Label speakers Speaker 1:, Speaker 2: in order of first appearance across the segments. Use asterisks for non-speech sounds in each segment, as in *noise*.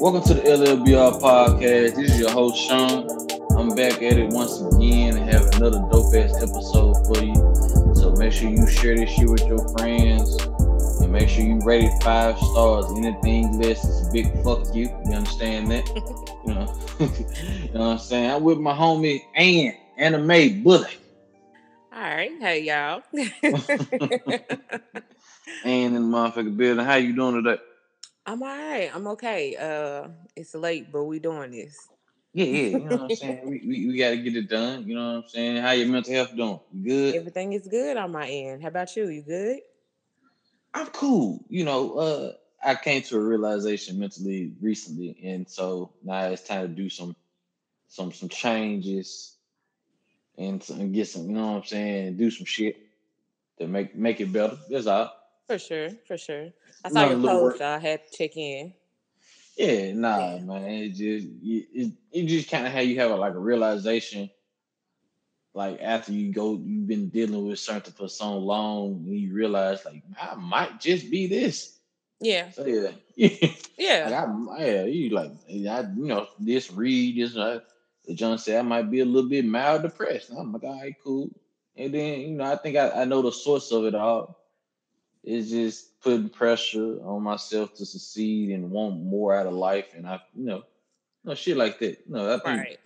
Speaker 1: Welcome to the LLBR podcast. This is your host Sean. I'm back at it once again and have another dope ass episode for you. So make sure you share this shit with your friends and make sure you rate it five stars. Anything less is a big fuck you. You understand that? *laughs* you know, *laughs* you know what I'm saying? I'm with my homie Ann, Anime Bully.
Speaker 2: All right, hey y'all. *laughs*
Speaker 1: Ann in the motherfucking building. How you doing today?
Speaker 2: I'm all right. I'm okay. Uh, it's late, but we doing this.
Speaker 1: Yeah, yeah. You know what I'm *laughs* saying? We, we, we got to get it done. You know what I'm saying? How your mental health doing? Good?
Speaker 2: Everything is good on my end. How about you? You good?
Speaker 1: I'm cool. You know, uh, I came to a realization mentally recently, and so now it's time to do some some some changes and, and get some. You know what I'm saying? Do some shit to make make it better. That's all.
Speaker 2: For sure, for sure. I saw your post. I had to check in.
Speaker 1: Yeah, nah, yeah. man. It just it, it just kind of how you have a, like a realization, like after you go, you've been dealing with something for so long, and you realize like I might just be this.
Speaker 2: Yeah.
Speaker 1: So yeah. *laughs*
Speaker 2: yeah.
Speaker 1: Like I, yeah, you like I you know this read this. Uh, John said I might be a little bit mild depressed. I'm like, all right, cool. And then you know I think I, I know the source of it all it's just putting pressure on myself to succeed and want more out of life. And I, you know, no shit like that. No, I think right.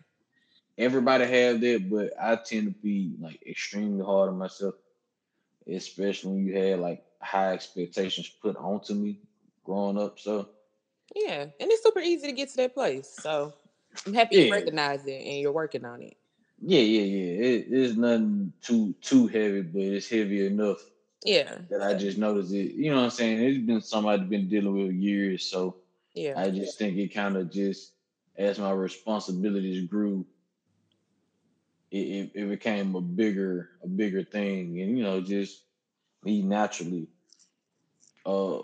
Speaker 1: everybody have that, but I tend to be like extremely hard on myself, especially when you had like high expectations put onto me growing up. So
Speaker 2: yeah, and it's super easy to get to that place. So I'm happy yeah. you recognize it and you're working on it.
Speaker 1: Yeah, yeah, yeah. It, it's nothing too too heavy, but it's heavy enough
Speaker 2: yeah.
Speaker 1: That I just noticed it. You know what I'm saying? It's been something I've been dealing with years. So
Speaker 2: yeah.
Speaker 1: I just think it kind of just as my responsibilities grew, it, it, it, became a bigger, a bigger thing. And you know, just me naturally uh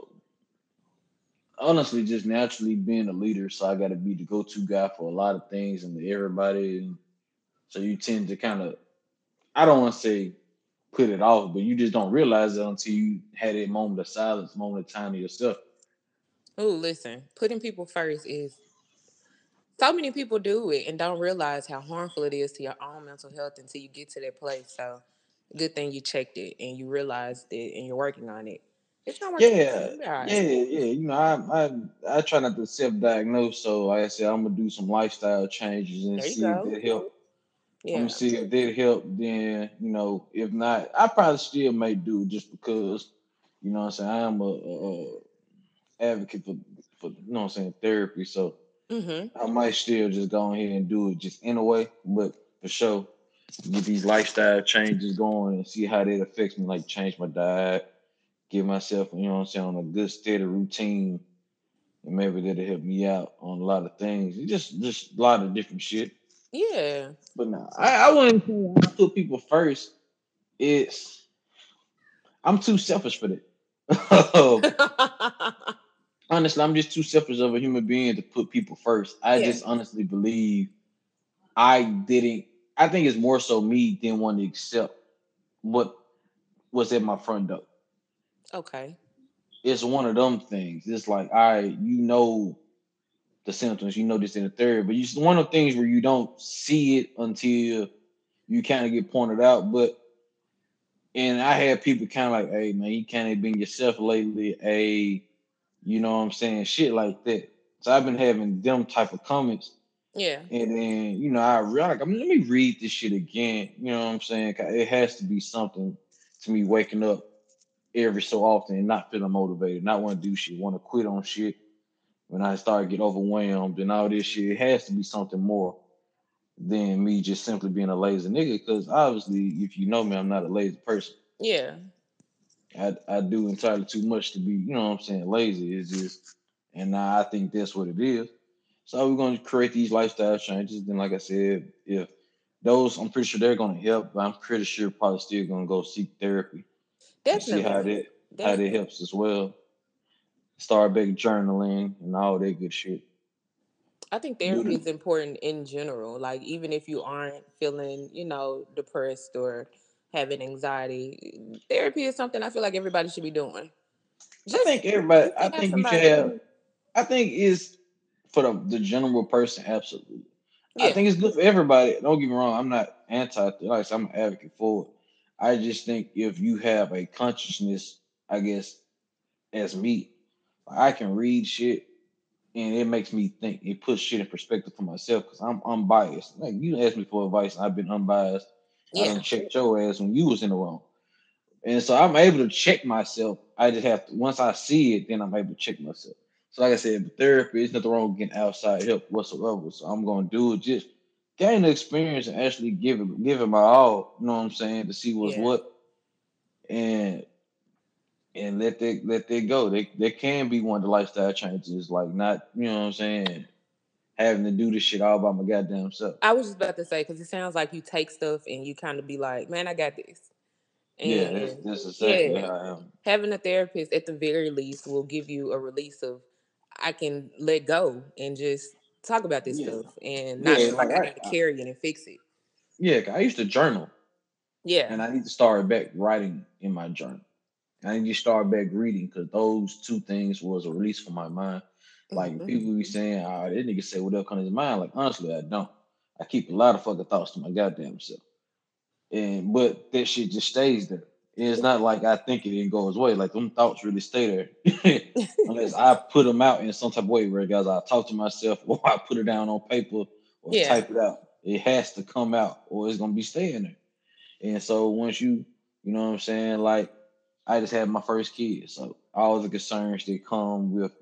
Speaker 1: honestly just naturally being a leader. So I gotta be the go-to guy for a lot of things and everybody. And so you tend to kind of I don't want to say put it off, but you just don't realize it until you had a moment of silence, moment of time to yourself.
Speaker 2: Oh, listen, putting people first is so many people do it and don't realize how harmful it is to your own mental health until you get to that place. So, good thing you checked it and you realized it and you're working on it.
Speaker 1: It's not working. yeah, right. yeah, yeah. You know, I I I try not to self-diagnose, so I said, I'm gonna do some lifestyle changes and see go. if that help yeah. I'm gonna see if they help. Then you know, if not, I probably still may do just because you know what I'm saying. I am a, a, a advocate for for you know what I'm saying therapy, so
Speaker 2: mm-hmm.
Speaker 1: I might still just go ahead and do it just anyway. But for sure, get these lifestyle changes going and see how that affects me. Like change my diet, give myself you know what I'm saying on a good steady routine, and maybe that'll help me out on a lot of things. Just just a lot of different shit.
Speaker 2: Yeah.
Speaker 1: But no, I, I wouldn't say I put people first. It's I'm too selfish for that. *laughs* honestly, I'm just too selfish of a human being to put people first. I yeah. just honestly believe I didn't. I think it's more so me didn't want to accept what was at my front door.
Speaker 2: Okay.
Speaker 1: It's one of them things. It's like, all right, you know the symptoms. You know this in the third, but it's one of the things where you don't see it until you kind of get pointed out. But and I had people kind of like, "Hey man, you kind of been yourself lately." Hey, you know what I'm saying? Shit like that. So I've been having them type of comments.
Speaker 2: Yeah.
Speaker 1: And then you know I like, I mean, let me read this shit again. You know what I'm saying? It has to be something to me waking up every so often and not feeling motivated, not want to do shit, want to quit on shit when I start to get overwhelmed and all this shit, it has to be something more than me just simply being a lazy nigga. Because obviously, if you know me, I'm not a lazy person.
Speaker 2: Yeah.
Speaker 1: I, I do entirely too much to be, you know what I'm saying, lazy. It's just, and I think that's what it is. So we're going to create these lifestyle changes. Then, like I said, if those, I'm pretty sure they're going to help, but I'm pretty sure probably still going to go seek therapy.
Speaker 2: Definitely.
Speaker 1: See how that, Definitely. how that helps as well start back journaling and all that good shit.
Speaker 2: I think therapy is important in general. Like even if you aren't feeling, you know, depressed or having anxiety, therapy is something I feel like everybody should be doing.
Speaker 1: Just, I think everybody. I think you should have. I think is for the, the general person, absolutely. Yeah. I think it's good for everybody. Don't get me wrong. I'm not anti. Like I'm an advocate for it. I just think if you have a consciousness, I guess, as me, I can read shit and it makes me think. It puts shit in perspective for myself because I'm unbiased. Like you asked me for advice, I've been unbiased. Yeah. I didn't check your ass when you was in the wrong. And so I'm able to check myself. I just have to once I see it, then I'm able to check myself. So like I said, therapy is nothing wrong with getting outside help whatsoever. So I'm gonna do it just gain the experience and actually give it give it my all, you know what I'm saying, to see what's yeah. what. And and let that let that go. They there can be one of the lifestyle changes, like not, you know what I'm saying, having to do this shit all by my goddamn self.
Speaker 2: I was just about to say, because it sounds like you take stuff and you kind of be like, man, I got this.
Speaker 1: And yeah, that's, that's exactly yeah, how I am.
Speaker 2: Having a therapist at the very least will give you a release of I can let go and just talk about this yeah. stuff and not yeah, like I, got to carry it and fix it.
Speaker 1: Yeah, I used to journal.
Speaker 2: Yeah.
Speaker 1: And I need to start back writing in my journal. I need to start back reading because those two things was a release for my mind. Like mm-hmm. people be saying, oh, that nigga say whatever comes to his mind. Like honestly, I don't. I keep a lot of fucking thoughts to my goddamn self. And but that shit just stays there. And It's not like I think it and goes away. Like them thoughts really stay there, *laughs* unless I *laughs* put them out in some type of way. Where guys, I talk to myself, *laughs* or I put it down on paper, or yeah. type it out. It has to come out, or it's gonna be staying there. And so once you, you know what I'm saying, like I just had my first kid, so all the concerns that come with,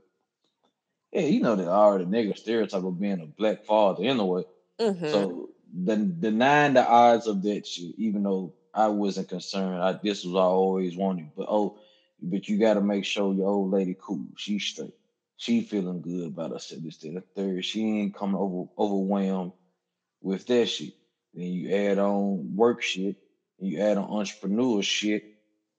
Speaker 1: yeah, you know the already negative stereotype of being a black father anyway. Mm-hmm. So the denying the odds of that shit, even though I wasn't concerned. I this was I always wanted. But oh, but you gotta make sure your old lady cool. She's straight. She feeling good about us at this the third. She ain't coming over overwhelmed with that shit. Then you add on work shit, you add on entrepreneur shit,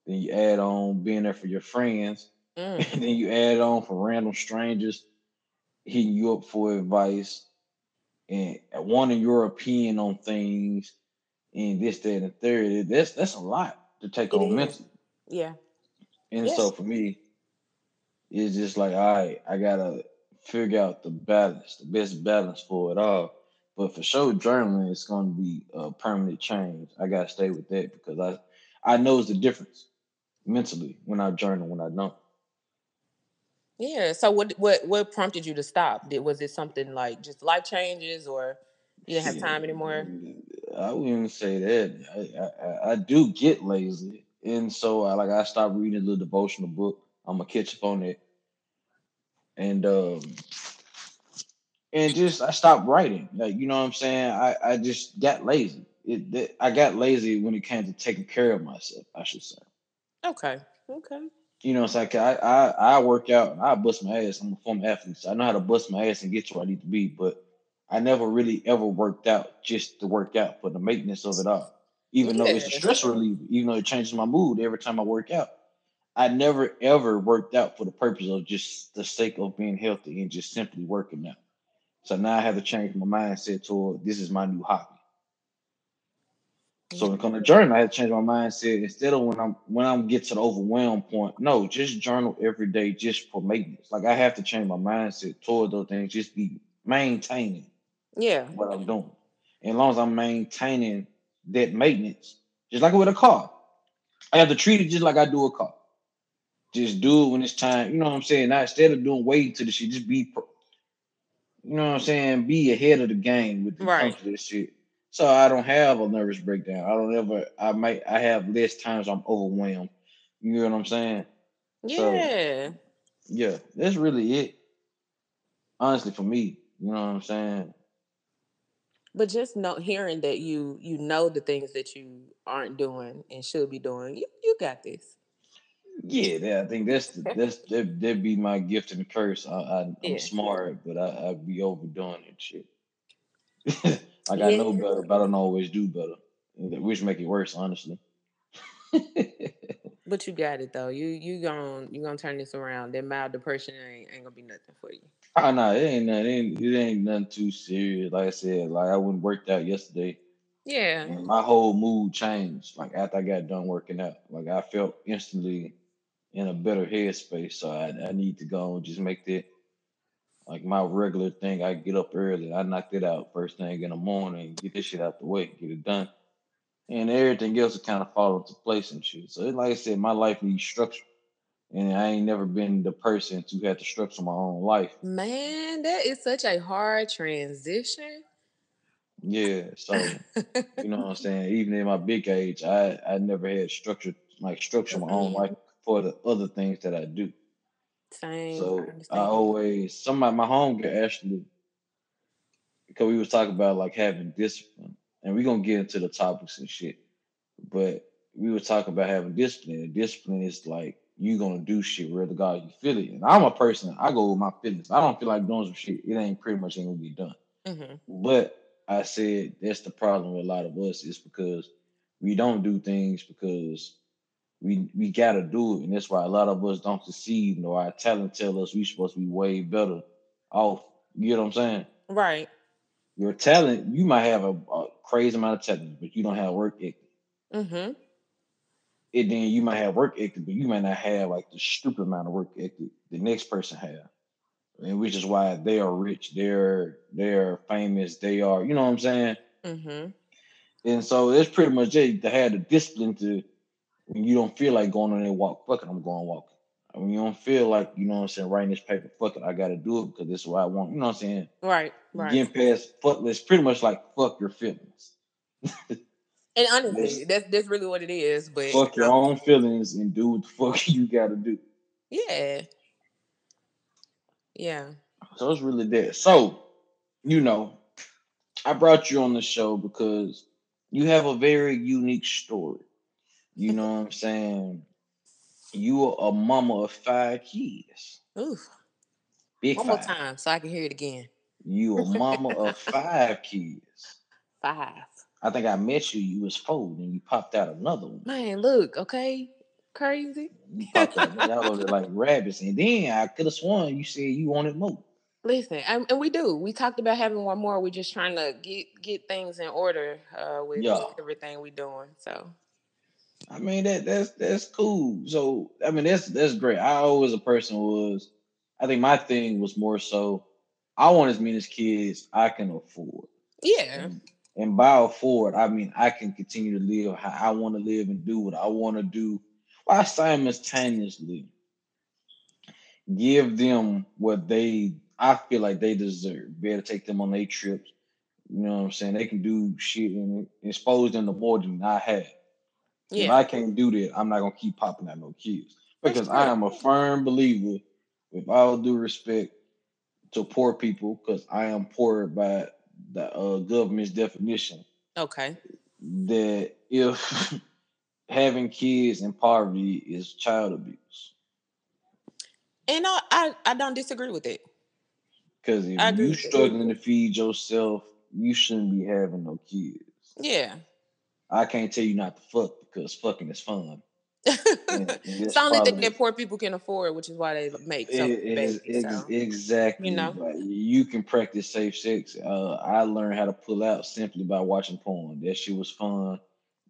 Speaker 1: then you add on being there for your friends, mm. and *laughs* then you add on for random strangers hitting you up for advice and wanting your opinion on things and this, that, and the third. That's that's a lot to take it on is. mentally.
Speaker 2: Yeah.
Speaker 1: And yes. so for me, it's just like, all right, I gotta figure out the balance, the best balance for it all. But for sure, journaling is gonna be a permanent change. I gotta stay with that because I I know the difference mentally when I journal when I don't.
Speaker 2: Yeah. So what what what prompted you to stop? Did was it something like just life changes or you didn't have time anymore?
Speaker 1: I wouldn't say that. I, I, I do get lazy, and so I like I stopped reading the devotional book. I'm gonna catch up on it, and um, and just I stopped writing. Like you know what I'm saying. I I just got lazy. It, it I got lazy when it came to taking care of myself. I should say.
Speaker 2: Okay. Okay.
Speaker 1: You know, it's like I, I I work out. I bust my ass. I'm a former athlete, so I know how to bust my ass and get to where I need to be. But I never really ever worked out just to work out for the maintenance of it all. Even yeah. though it's a stress reliever, even though it changes my mood every time I work out. I never ever worked out for the purpose of just the sake of being healthy and just simply working out. So now I have to change my mindset toward this is my new hobby. So when it comes to journal, I had to change my mindset. Instead of when I'm when I'm get to the overwhelm point, no, just journal every day just for maintenance. Like I have to change my mindset toward those things, just be maintaining
Speaker 2: yeah.
Speaker 1: What I'm doing. And as long as I'm maintaining that maintenance, just like with a car, I have to treat it just like I do a car. Just do it when it's time. You know what I'm saying? Now instead of doing waiting to the shit, just be, pro- you know what I'm saying? Be ahead of the game with the right. this shit. So I don't have a nervous breakdown. I don't ever. I might. I have less times I'm overwhelmed. You know what I'm saying?
Speaker 2: Yeah. So,
Speaker 1: yeah, that's really it. Honestly, for me, you know what I'm saying
Speaker 2: but just know hearing that you you know the things that you aren't doing and should be doing you, you got this
Speaker 1: yeah, I think that's that's *laughs* that that'd be my gift and curse. I, I am yeah. smart, but I I be overdoing it shit. *laughs* like yeah. I know better, but I don't always do better, which make it worse, honestly. *laughs*
Speaker 2: but you got it though. You you gonna you gonna turn this around. That mild depression ain't ain't gonna be nothing for you.
Speaker 1: Ah, oh no, it ain't nothing. It ain't, it ain't nothing too serious. Like I said, like I went worked out yesterday.
Speaker 2: Yeah.
Speaker 1: And my whole mood changed. Like after I got done working out, like I felt instantly in a better headspace. So I, I need to go and just make that like my regular thing. I get up early. I knock it out first thing in the morning. Get this shit out the way. Get it done. And everything else will kind of fall into place and shit. So, like I said, my life needs structure. And I ain't never been the person to have to structure my own life.
Speaker 2: Man, that is such a hard transition.
Speaker 1: Yeah. So, *laughs* you know what I'm saying? Even in my big age, I, I never had structure, like structure my own life for the other things that I do.
Speaker 2: Same.
Speaker 1: So I
Speaker 2: I
Speaker 1: always somebody my home girl actually because we was talking about like having discipline, and we're gonna get into the topics and shit. But we were talking about having discipline. And discipline is like you gonna do shit where the God you feel it. And I'm a person, I go with my feelings. I don't feel like doing some shit. It ain't pretty much ain't gonna be done.
Speaker 2: hmm
Speaker 1: But I said that's the problem with a lot of us is because we don't do things because we we gotta do it, and that's why a lot of us don't succeed. Nor our talent tell us we supposed to be way better off. You know what I'm saying?
Speaker 2: Right.
Speaker 1: Your talent, you might have a, a crazy amount of talent, but you don't have work ethic.
Speaker 2: Mm-hmm.
Speaker 1: And then you might have work ethic, but you might not have like the stupid amount of work ethic the next person have. And which is why they are rich, they're they're famous, they are, you know what I'm saying?
Speaker 2: Mm-hmm.
Speaker 1: And so it's pretty much it to have the discipline to when you don't feel like going on there walk, fuck it, I'm going walking. When you don't feel like, you know what I'm saying, writing this paper, fuck it, I gotta do it because this is what I want. You know what I'm saying?
Speaker 2: Right. Right.
Speaker 1: Getting past fuck it's pretty much like fuck your feelings.
Speaker 2: And *laughs* honestly, that's that's really what it is. But
Speaker 1: Fuck your own feelings and do what the fuck *laughs* you gotta do.
Speaker 2: yeah, yeah.
Speaker 1: So it's really that. So, you know, I brought you on the show because you have a very unique story. You know what I'm saying? You are a mama of five kids.
Speaker 2: Oof.
Speaker 1: Big
Speaker 2: One more time so I can hear it again.
Speaker 1: You a mama of *laughs* five kids.
Speaker 2: Five.
Speaker 1: I think I met you. You was four, and you popped out another one.
Speaker 2: Man, look, okay. Crazy.
Speaker 1: You *laughs* popped out y'all like rabbits, and then I could have sworn you said you wanted more.
Speaker 2: Listen, and, and we do. We talked about having one more. We're just trying to get get things in order uh, with
Speaker 1: Yeah.
Speaker 2: everything we're doing. So
Speaker 1: I mean that that's that's cool. So I mean that's that's great. I always a person was. I think my thing was more so. I want as many kids I can afford.
Speaker 2: yeah,
Speaker 1: And, and by afford, I mean I can continue to live how I want to live and do what I want to do, while simultaneously give them what they I feel like they deserve. Be able to take them on their trips. You know what I'm saying? They can do shit and expose them to more than I have. If I can't do that, I'm not gonna keep popping out no kids because I am a firm believer, with all due respect to poor people, because I am poor by the uh, government's definition,
Speaker 2: okay,
Speaker 1: that if *laughs* having kids in poverty is child abuse,
Speaker 2: and I I, I don't disagree with it.
Speaker 1: because if you
Speaker 2: with you.
Speaker 1: struggling to feed yourself, you shouldn't be having no kids.
Speaker 2: Yeah.
Speaker 1: I can't tell you not to fuck because fucking is fun. *laughs*
Speaker 2: It's only thing that poor people can afford, which is why they make so
Speaker 1: It-
Speaker 2: babies.
Speaker 1: ex-
Speaker 2: so.
Speaker 1: exactly.
Speaker 2: you know?
Speaker 1: but you can practice safe sex. Uh, I learned how to pull out simply by watching porn. That shit was fun.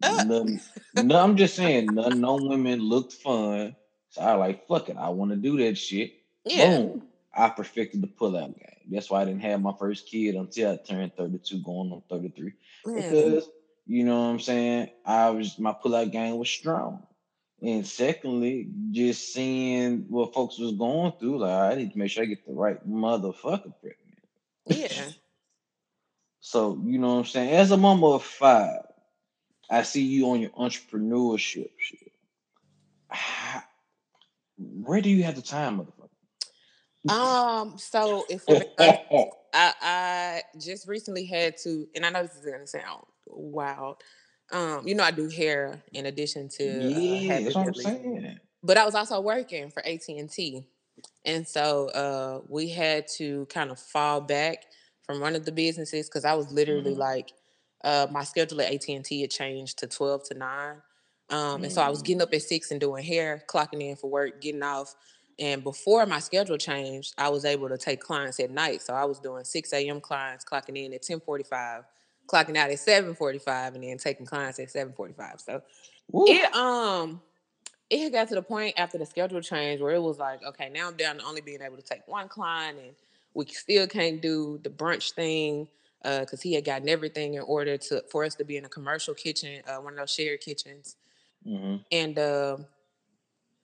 Speaker 2: Uh.
Speaker 1: None, no, I'm just saying, none, no women looked fun. So I like, fuck it. I want to do that shit.
Speaker 2: Yeah.
Speaker 1: Boom. I perfected the pull out game. That's why I didn't have my first kid until I turned 32, going on 33.
Speaker 2: Man.
Speaker 1: Because, you know what I'm saying? I was, my pull out game was strong. And secondly, just seeing what folks was going through, like I need to make sure I get the right motherfucker pregnant.
Speaker 2: Yeah. *laughs*
Speaker 1: So you know what I'm saying. As a mama of five, I see you on your entrepreneurship shit. How- Where do you have the time, motherfucker?
Speaker 2: Um. So if we're being honest, I I just recently had to, and I know this is gonna sound wild. Um, you know, I do hair in addition to uh,
Speaker 1: yeah,
Speaker 2: having
Speaker 1: that's what I'm saying.
Speaker 2: but I was also working for AT and T, and so uh, we had to kind of fall back from running the businesses because I was literally
Speaker 1: Mhm.
Speaker 2: like, uh, my schedule at AT and T had changed to twelve to nine, um, and so I was
Speaker 1: Mm.
Speaker 2: getting up at six and doing hair, clocking in for work, getting off. And before my schedule changed, I was able to take clients at night. So I was doing 6 a.m. clients, clocking in at 1045, clocking out at 745, and then taking clients at 745. So it um it got to the point after the schedule change where it was like, okay, now I'm down to only being able to take one client and We still can't do the brunch thing because uh, he had gotten everything in order to for us to be in a commercial kitchen, uh, one of those shared kitchens. Mm-hmm. And uh,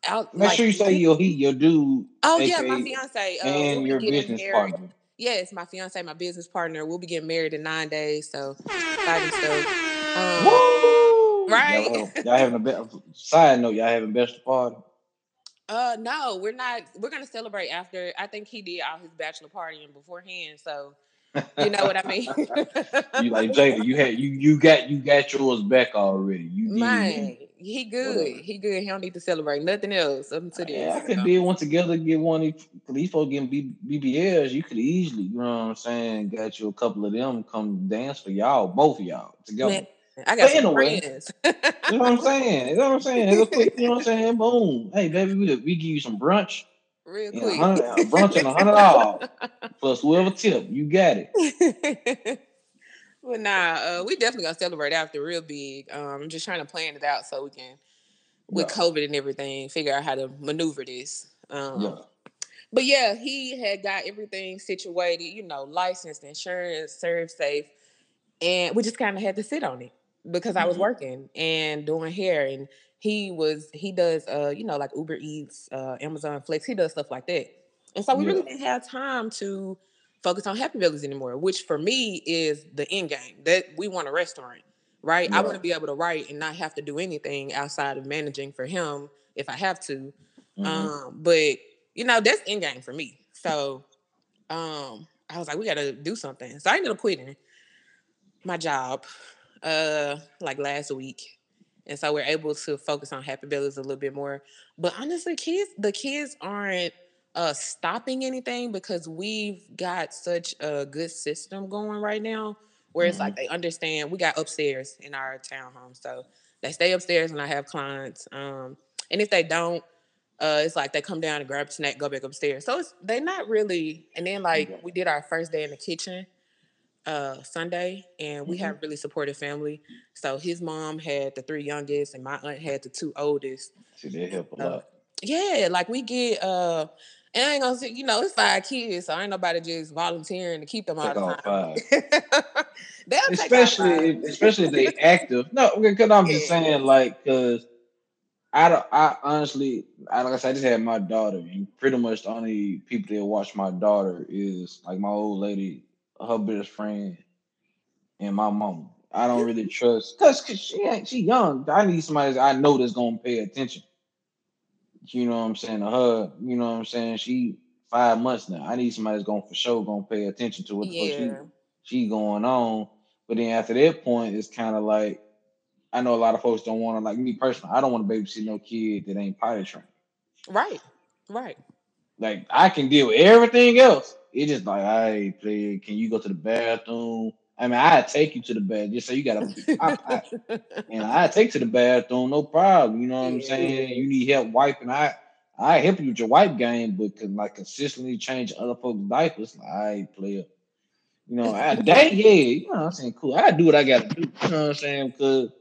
Speaker 1: out, make like, sure you say your he, your dude.
Speaker 2: Oh yeah, my fiance
Speaker 1: uh, and your business married. partner.
Speaker 2: Yes, my fiance, my business partner. We'll be getting married in nine days, so exciting stuff. Um, Woo! Right?
Speaker 1: Y'all, y'all having a best side note. Y'all having best party.
Speaker 2: Uh, no, we're not. We're gonna celebrate after. I think he did all his bachelor partying beforehand, so you know what I mean. *laughs*
Speaker 1: you like Jada? You had you you got you got yours back already. You
Speaker 2: did. he good. He good. He don't need to celebrate nothing else up until this.
Speaker 1: Yeah, I could did one together. Get one. These folks getting B, BBLs. You could easily, you know what I'm saying? Got you a couple of them come dance for y'all, both of y'all together. Man,
Speaker 2: I got some anyway, friends.
Speaker 1: you know what I'm saying? You know what I'm saying? Quick, you know what I'm saying? Boom. Hey, baby, we, we give you some brunch.
Speaker 2: Real quick.
Speaker 1: brunch and a hundred dollars plus whoever tip. You got
Speaker 2: it. *laughs* well, nah, uh, we definitely gonna celebrate after real big. Um, I'm just trying to plan it out so we can, with yeah. COVID and everything, figure out how to maneuver this. Um, yeah. But yeah, he had got everything situated, you know, licensed, insurance, ServSafe, and we just kind of had to sit on it because I was mm-hmm. working and doing hair and he was he does uh you know like Uber Eats, uh Amazon Flex, he does stuff like that. And so we yeah. really didn't have time to focus on Happy Bellies anymore, which for me is the end game. That we want a restaurant, right? Yeah. I want to be able to write and not have to do anything outside of managing for him if I have to. Mm-hmm. Um, but you know, that's end game for me. So um I was like, we gotta do something. So I ended up quitting my job uh like last week. And so we're able to focus on Happy Bellies a little bit more. But honestly, kids, the kids aren't uh stopping anything because we've got such a good system going right now where it's mm-hmm. like they understand we got upstairs in our townhome. So they stay upstairs and I have clients. Um and if they don't, uh, it's like they come down and grab a snack, go back upstairs. So it's they're not really. And then like we did our first day in the kitchen, uh, Sunday, and we mm-hmm. have really supportive family. So his mom had the three youngest, and my aunt had the two oldest.
Speaker 1: See, they help a uh, lot.
Speaker 2: Yeah, like we get. uh and I ain't gonna say, you know, it's five kids, so ain't nobody just volunteering to keep them all the time. *laughs*
Speaker 1: especially, especially if they active. No, because I'm just saying, like, because I don't, I honestly, I, like I said, I just had my daughter, and pretty much the only people that watch my daughter is like my old lady her best friend and my mom. I don't really trust because *laughs* cause she ain't she young. I need somebody I know that's gonna pay attention. You know what I'm saying? To her, you know what I'm saying? She five months now. I need somebody that's gonna for sure gonna pay attention to what the yeah. fuck she, she going on. But then after that point, it's kind of like I know a lot of folks don't want to like me personally. I don't want to babysit no kid that ain't potty trained.
Speaker 2: Right, right.
Speaker 1: Like I can deal with everything else. It's just like, hey, play, can you go to the bathroom? I mean, I take you to the bed just so you got to, *laughs* and I take to the bathroom, no problem. You know what I'm saying? You need help wiping, I I help you with your wipe game, but can like consistently change other folks' diapers, like, I play it. You know, I dang yeah, you know what I'm saying? Cool. I do what I gotta do. You know what I'm saying? Because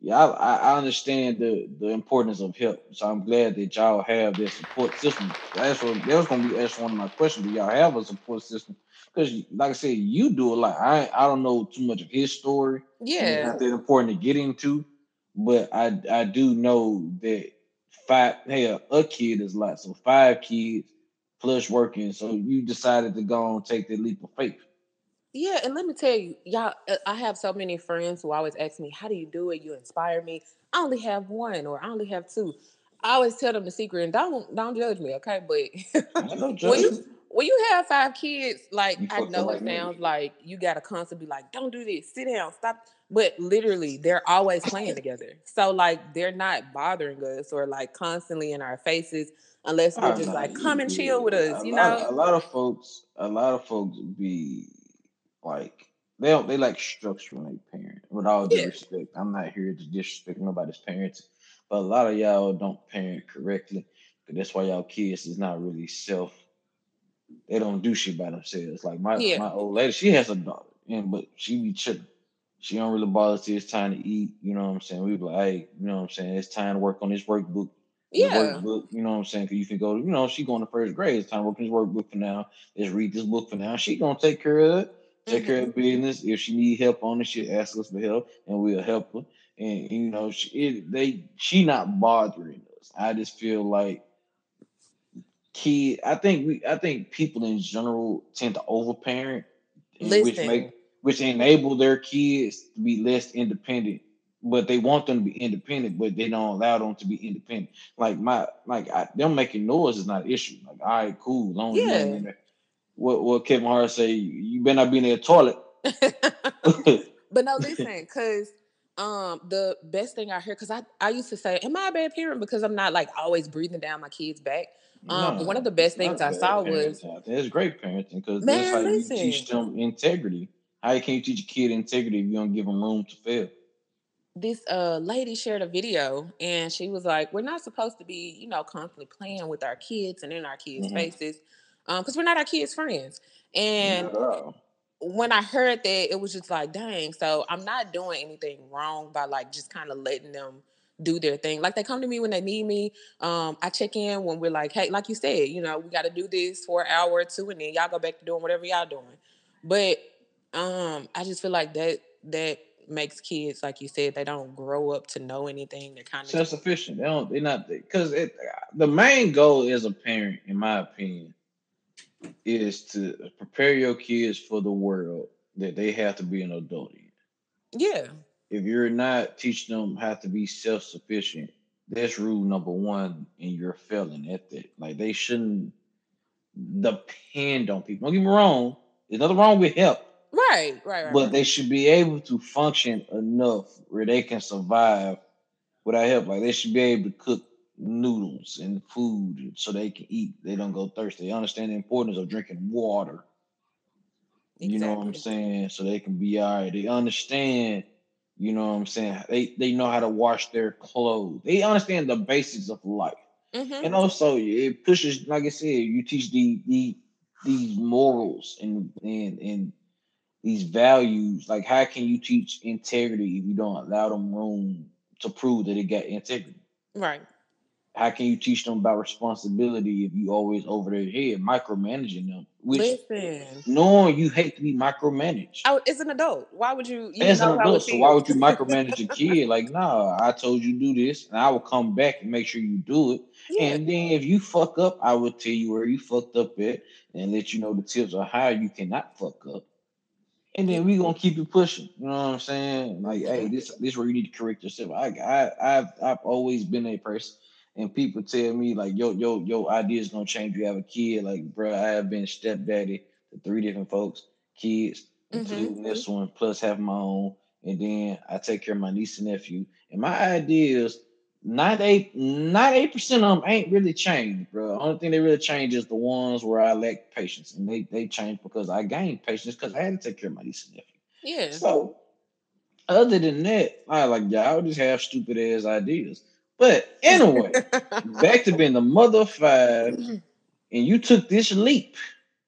Speaker 1: yeah, I, I understand the the importance of help. So I'm glad that y'all have that support system. That's what that was gonna be that's one of my questions. Do y'all have a support system? Because like I said, you do a lot. I I don't know too much of his story.
Speaker 2: Yeah,
Speaker 1: not that important to get into, but I I do know that five hey a, a kid is a lot. So five kids plus working. So you decided to go and take the leap of faith.
Speaker 2: Yeah, and let me tell you, y'all, uh, I have so many friends who always ask me, "How do you do it? You inspire me." I only have one, or I only have two. I always tell them the secret, and don't don't judge me, okay? But *laughs* when you when you have five kids, like I know it sounds like you gotta constantly be like, "Don't do this, sit down, stop." But literally, they're always playing together, so like they're not bothering us or like constantly in our faces unless we're just like, "Come and chill with us," you know.
Speaker 1: A lot of folks, a lot of folks be like they don't they like structure when they parent. With all due yeah. respect, I'm not here to disrespect nobody's parents, but a lot of y'all don't parent correctly. That's why y'all kids is not really self. They don't do shit by themselves. Like my yeah. my old lady, she has a daughter, and but she be chilling. She don't really bother till it's time to eat. You know what I'm saying? We be like, hey, you know what I'm saying? It's time to work on this workbook.
Speaker 2: Yeah.
Speaker 1: workbook. You know what I'm saying? Because you can go, you know, she going to first grade. It's time to work this workbook for now. Let's read this book for now. She gonna take care of it. Take care
Speaker 2: Mm-hmm.
Speaker 1: of business. If she need help on it, she ask us for help, and we'll help her. And you know, she it, they she not bothering us. I just feel like kid. I think we. I think people in general tend to overparent, and which make which enable their kids to be less independent. But they want them to be independent, but they don't allow them to be independent. Like my, like I, them making noise is not an issue. Like, all right, cool, long as you ain't
Speaker 2: Yeah.
Speaker 1: What what Kevin Hart say? You better not be in the toilet. *laughs*
Speaker 2: but no, listen, because um the best thing I hear, because I, I used to say, Am I a bad parent? Because I'm not like always breathing down my kids' back. Um, but one of the best things I saw was.
Speaker 1: It's great parenting because that's how
Speaker 2: listen.
Speaker 1: you teach them integrity. How can you teach a kid integrity if you don't give them room to fail?
Speaker 2: this uh lady shared a video and she was like, We're not supposed to be, you know, constantly playing with our kids and in our kids'
Speaker 1: Mhm.
Speaker 2: faces. Um, because we're not our kids' friends. And when I heard that, it was just like, dang. So I'm not doing anything wrong by like just kind of letting them do their thing. Like they come to me when they need me. Um, I check in when we're like, hey, like you said, you know, we got to do this for an hour or two, and then y'all go back to doing whatever y'all doing. But um, I just feel like that that makes kids, like you said, they don't grow up to know anything. They're kind of
Speaker 1: self sufficient. They don't. They're not because it. The main goal is a parent, in my opinion, is to prepare your kids for the world that they have to be an adult in.
Speaker 2: yeah,
Speaker 1: If you're not teaching them how to be self sufficient, that's rule number one, and you're failing at that. Like they shouldn't depend on people. Don't get me wrong. There's nothing wrong with help.
Speaker 2: right, right, right.
Speaker 1: but
Speaker 2: right.
Speaker 1: they should be able to function enough where they can survive without help. Like they should be able to cook noodles and food so they can eat. They don't go thirsty. They understand the importance of drinking water. You know what I'm saying? So they can be all right. They understand, you know what I'm saying? They they know how to wash their clothes. They understand the basics of life.
Speaker 2: Mhm.
Speaker 1: And also it pushes, like I said, you teach the the these morals and and and these values. Like how can you teach integrity if you don't allow them room to prove that they got integrity?
Speaker 2: Right.
Speaker 1: How can you teach them about responsibility if you always over their head micromanaging them? Which
Speaker 2: Listen.
Speaker 1: knowing you hate to be micromanaged.
Speaker 2: I, it's an adult. Why would you? You
Speaker 1: an adult, so why would you micromanage a *laughs* kid? Like, nah, I told you do this, and I will come back and make sure you do it.
Speaker 2: Yeah.
Speaker 1: And then if you fuck up, I will tell you where you fucked up at and let you know the tips on how you cannot fuck up. And then we gonna keep it pushing. You know what I'm saying? Like, hey, this this is where you need to correct yourself. I I I've I've always been a person, and people tell me like, yo yo yo, ideas gonna change. You have a kid, like, bro. I have been stepdaddy to three different folks, kids, including mm-hmm. this one, plus have my own, and then I take care of my niece and nephew. And my ideas, 98 percent of them ain't really changed, bro. Only thing they really change is the ones where I lack patience, and they they change because I gained patience because I had to take care of my niece and nephew.
Speaker 2: Yeah.
Speaker 1: So, other than that, I like y'all just have stupid ass ideas. But anyway, *laughs* back to being the mother of five, and you took this leap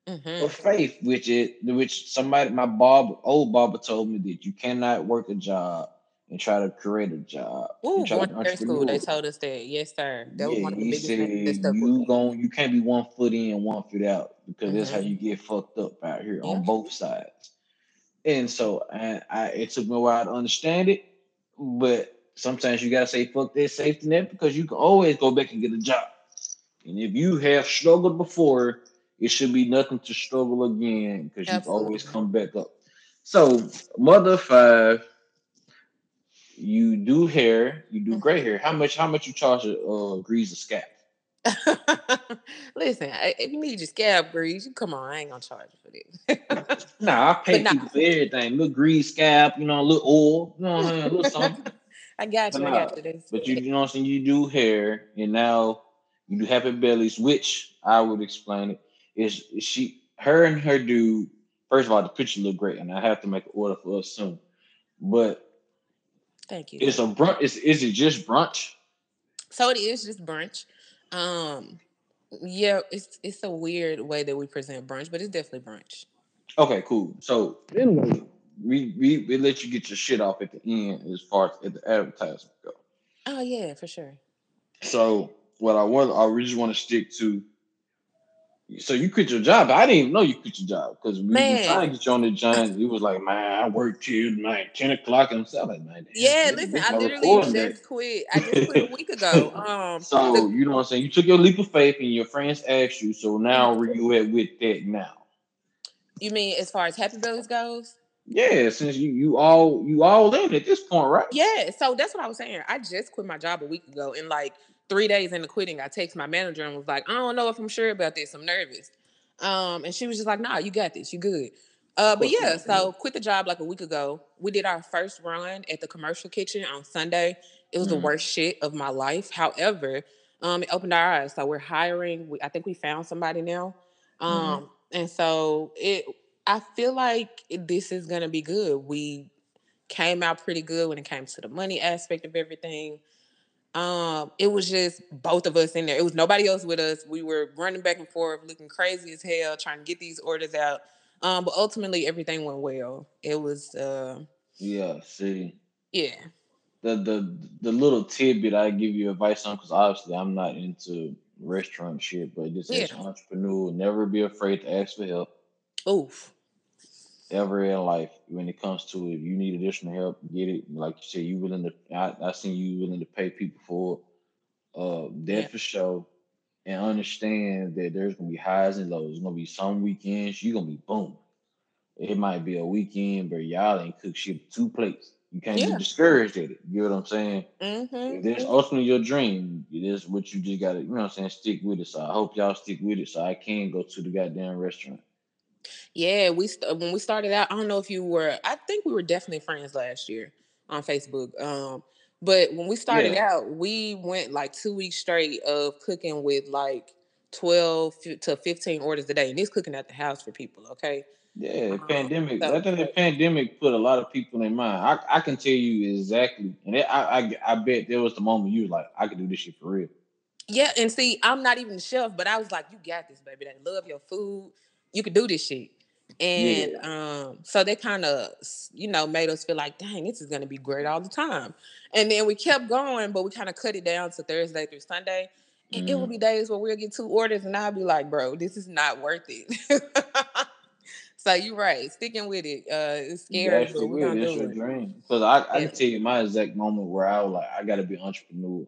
Speaker 2: Mhm.
Speaker 1: of faith, which it which somebody my Bob old Baba told me that you cannot work a job and try to create a job.
Speaker 2: Ooh,
Speaker 1: and to
Speaker 2: school, they told us that. Yes, sir. That was
Speaker 1: Yeah,
Speaker 2: one of the
Speaker 1: he said
Speaker 2: things that stuck with
Speaker 1: you gon' you can't be one foot in, one foot out because that's how
Speaker 2: Mhm.
Speaker 1: you get fucked up out here
Speaker 2: Yeah.
Speaker 1: on both sides. And so I, I it took me a while to understand it, but sometimes you gotta say fuck that safety net because you can always go back and get a job. And if you have struggled before, it should be nothing to struggle again because you can always come back up. So, mother five, you do hair, you do gray hair. How much? How much you charge a uh, grease a scalp? *laughs*
Speaker 2: Listen, I- if you need your scalp grease, you come on. I ain't gonna charge you for this.
Speaker 1: Nah, I pay *laughs*
Speaker 2: But nah.
Speaker 1: people for everything. Little grease scalp, you know, a little oil, you know what I'm saying, a little something.
Speaker 2: I got
Speaker 1: But
Speaker 2: you. I got you. This.
Speaker 1: but you, you know what I'm saying. You do hair, and now you do happy bellies, which I would explain it is is she, her and her dude. First of all, the picture look great, and I have to make an order for us soon. But
Speaker 2: Thank you.
Speaker 1: it's a brunch. Is is it just brunch?
Speaker 2: So it is just brunch. Um, yeah, it's it's a weird way that we present brunch, but it's definitely brunch.
Speaker 1: Okay, cool. So anyway, we, we we let you get your shit off at the end as far as at the advertisement go.
Speaker 2: Oh yeah, for sure.
Speaker 1: So what I want, I really want to stick to. So you quit your job. I didn't even know you quit your job because we were trying to get you on the Giants. He was like, "Man, I work till like ten o'clock," and I'm like, "Man,
Speaker 2: Yeah, listen, I literally just
Speaker 1: day."
Speaker 2: quit. I just quit a *laughs* week ago. Um,
Speaker 1: So
Speaker 2: the-
Speaker 1: you know what I'm saying? You took your leap of faith, and your friends asked you. So now where you at with that now?
Speaker 2: you mean as far as Happy Bellies goes?
Speaker 1: Yeah, since you you all you all in at this point, right?
Speaker 2: Yeah, so that's what I was saying. I just quit my job a week ago, and like three days into quitting, I text my manager and was like, "I don't know if I'm sure about this. I'm nervous." Um, and she was just like, "Nah, you got this. You good." Uh, but yeah, so quit the job like a week ago. We did our first run at the commercial kitchen on Sunday. It was the
Speaker 1: Mhm.
Speaker 2: worst shit of my life. However, um, it opened our eyes. So we're hiring. We, I think we found somebody now. Um, and so it. I feel like this is gonna be good. We came out pretty good when it came to the money aspect of everything. Um, it was just both of us in there. It was nobody else with us. We were running back and forth, looking crazy as hell, trying to get these orders out. Um, but ultimately everything went well. It was uh
Speaker 1: Yeah. See,
Speaker 2: yeah.
Speaker 1: the the the little tidbit I give you advice on because obviously I'm not into restaurant shit, but just as an entrepreneur, never be afraid to ask for help
Speaker 2: Oof.
Speaker 1: Ever in life when it comes to it. If you need additional help, get it. Like you said, you willing to I, I seen you willing to pay people for. Uh that
Speaker 2: Yeah.
Speaker 1: for sure. And understand that there's gonna be highs and lows. There's gonna be some weekends you're gonna be boom. It might be a weekend where y'all ain't cook shit two plates. You can't
Speaker 2: Yeah.
Speaker 1: be discouraged at it. You know what I'm saying?
Speaker 2: Mm-hmm.
Speaker 1: If that's ultimately your dream, it is what you just gotta, you know what I'm saying, stick with it. So I hope y'all stick with it so I can go to the goddamn restaurant.
Speaker 2: Yeah, we st- when we started out, I don't know if you were. I think we were definitely friends last year on Facebook. Um, but when we started
Speaker 1: Yeah.
Speaker 2: out, we went like two weeks straight of cooking with like twelve to fifteen orders a day, and it's cooking at the house for people. Okay,
Speaker 1: Yeah,
Speaker 2: Um,
Speaker 1: pandemic.
Speaker 2: so-
Speaker 1: I think the pandemic put a lot of people in mind. I, I can tell you exactly, and it, I, I I bet there was the moment you was like, I could do this shit for real.
Speaker 2: yeah, and see, I'm not even the chef, but I was like, "You got this, baby. They love your food. You can do this shit." And um, so they kind of, you know, made us feel like, dang, this is gonna be great all the time. And then we kept going, but we kind of cut it down to Thursday through Sunday. And it will be days where we'll get two orders, and I'll be like, bro, this is not worth it. *laughs* so you're right, sticking with it. Uh, it's scary,
Speaker 1: gotta
Speaker 2: but we're
Speaker 1: with it.
Speaker 2: gonna
Speaker 1: That's your dream. Because I, I
Speaker 2: Yeah.
Speaker 1: can tell you my exact moment where I was like, I gotta be an entrepreneur.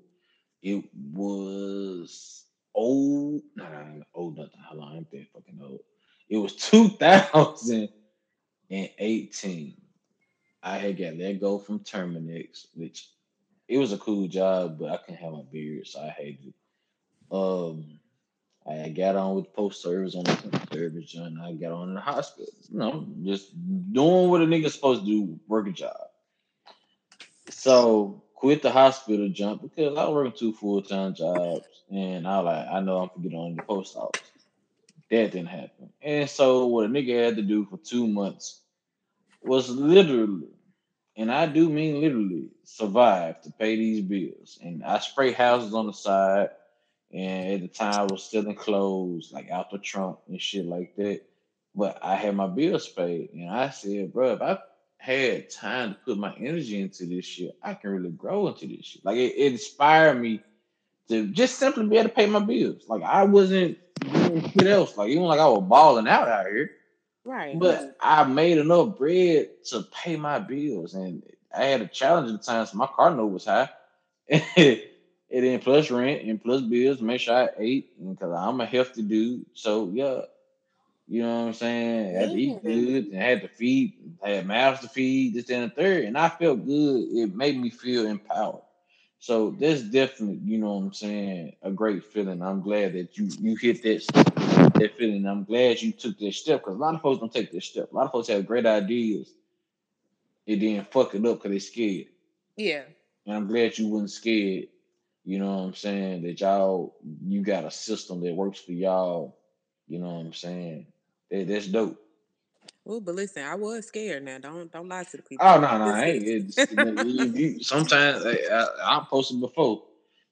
Speaker 1: It was old. Nah, old nothing. How long? I ain't that fucking old. It was 2018. I had got let go from Terminix, which it was a cool job, but I couldn't have my beard, so I hated it. Um, I got on with post service on the service, and I got on in the hospital. You know, just doing what a nigga's supposed to do, work a job. So quit the hospital jump because I was working two full time jobs, and I like I know I'm gonna get on the post office. That didn't happen, and so what a nigga had to do for two months was literally, and I do mean literally, survive to pay these bills. And I spray houses on the side, and at the time I was selling clothes like out the trunk and shit like that. But I had my bills paid, and I said, bro, if I had time to put my energy into this shit, I can really grow into this shit. Like it, it inspired me to just simply be able to pay my bills. Like I wasn't doing *laughs* shit else. Like even like I was balling out out here.
Speaker 2: Right.
Speaker 1: But I made enough bread to pay my bills, and I had a challenge at the time, so my car note was high. *laughs* and then plus rent and plus bills, make sure I ate because I'm a healthy dude. So yeah, you know what I'm saying. I had to eat good and I had to feed, I had mouths to feed, this and the third, and I felt good. It made me feel empowered. So that's definitely, you know what I'm saying, a great feeling. I'm glad that you you hit that that feeling. I'm glad you took that step because a lot of folks don't take this step. A lot of folks have great ideas, and then fuck it up because they're scared.
Speaker 2: yeah.
Speaker 1: And I'm glad you wasn't scared. You know what I'm saying? That y'all you got a system that works for y'all. You know what I'm saying? That, that's dope.
Speaker 2: Oh, but listen, I was scared. Now, don't don't lie to the people.
Speaker 1: Oh no, *laughs* no,
Speaker 2: This
Speaker 1: I ain't.
Speaker 2: is-
Speaker 1: It's, sometimes I, I, I posted before.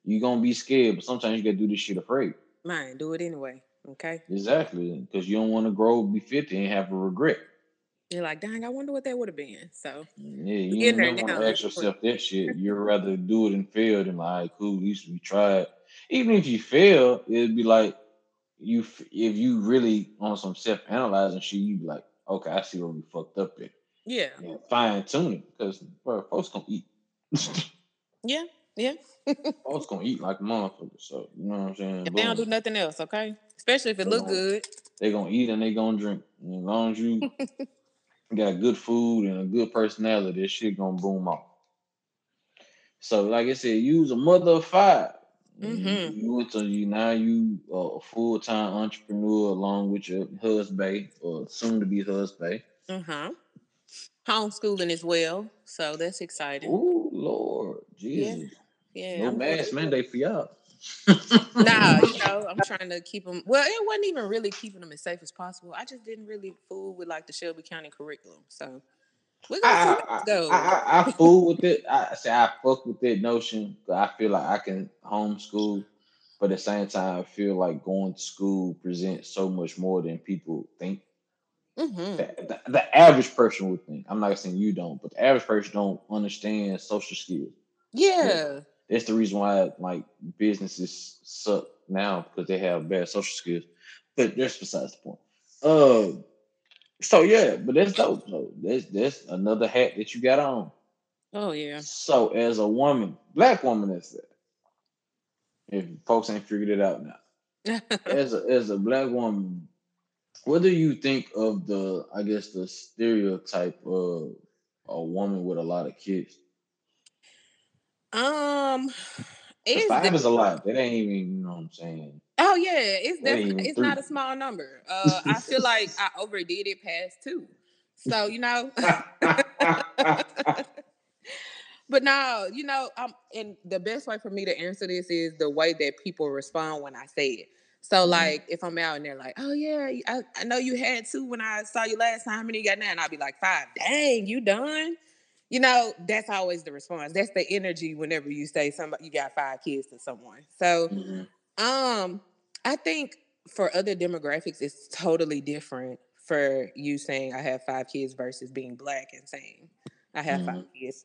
Speaker 1: You're gonna be scared, but sometimes you gotta do this shit afraid.
Speaker 2: Mine, do it anyway. Okay.
Speaker 1: Exactly, because you don't want to grow, be fifty, and have a regret.
Speaker 2: You're like, dang, I wonder what that would have been. So mm,
Speaker 1: Yeah, you don't want to ask yourself that shit. You'd rather do it and fail than like, cool, at least we tried. even if you fail, it'd be like you if you really on some self analyzing shit, you'd be like, okay, I see where we fucked up at.
Speaker 2: Yeah.
Speaker 1: Fine tune it because bro, folks gonna eat. *laughs*
Speaker 2: yeah, yeah. *laughs*
Speaker 1: folks gonna eat like a motherfucker. So you know what I'm saying?
Speaker 2: If they don't do nothing else, okay? Especially if it they look
Speaker 1: gonna,
Speaker 2: good.
Speaker 1: They gonna eat and they gonna drink. And as long as you *laughs* got good food and a good personality, this shit gonna boom off. So, like I said, use a mother of 5
Speaker 2: mm-hmm.
Speaker 1: You you now you a full time entrepreneur along with your husband or soon to be husband.
Speaker 2: Mm-hmm. Homeschooling as well, so that's exciting.
Speaker 1: Oh Lord, Jesus!
Speaker 2: Yeah,
Speaker 1: yeah no mask mandate for y'all.
Speaker 2: nah, you *laughs* know, I'm trying to keep them. Well, it wasn't even really keeping them as safe as possible. I just didn't really fool with like the Shelby County curriculum. So
Speaker 1: we're gonna I, go. I, I, I, fool with it. I say I fuck with that notion. I feel like I can homeschool, but at the same time, I feel like going to school presents so much more than people think.
Speaker 2: Mm-hmm.
Speaker 1: The, the, the, average person would think. I'm not saying you don't, but the average person don't understand social skills.
Speaker 2: Yeah.
Speaker 1: That's the reason why like businesses suck now because they have bad social skills. But that's besides the point. Uh, so yeah, but that's dope. So that's that's another hat that you got on.
Speaker 2: Oh yeah.
Speaker 1: So as a woman, black woman, is that. If folks ain't figured it out now, *laughs* as a as a black woman, what do you think of the I guess the stereotype of a woman with a lot of kids?
Speaker 2: Um, it's
Speaker 1: five is a lot. That ain't even you know what I'm saying.
Speaker 2: Oh yeah, it's definitely it's not a small number. Uh, I feel *laughs* like I overdid it past two. So you know. *laughs* *laughs* but no, you know, um, and the best way for me to answer this is the way that people respond when I say it. So mm-hmm. like, if I'm out and they're like, "Oh yeah, I, I know you had two when I saw you last time. and you got now?" And I'll be like, five. Dang, you done? You know, that's always the response. That's the energy whenever you say somebody you got five kids to someone. So, mm-hmm. um, I think for other demographics, it's totally different for you saying I have five kids versus being black and saying I have mm-hmm. five kids.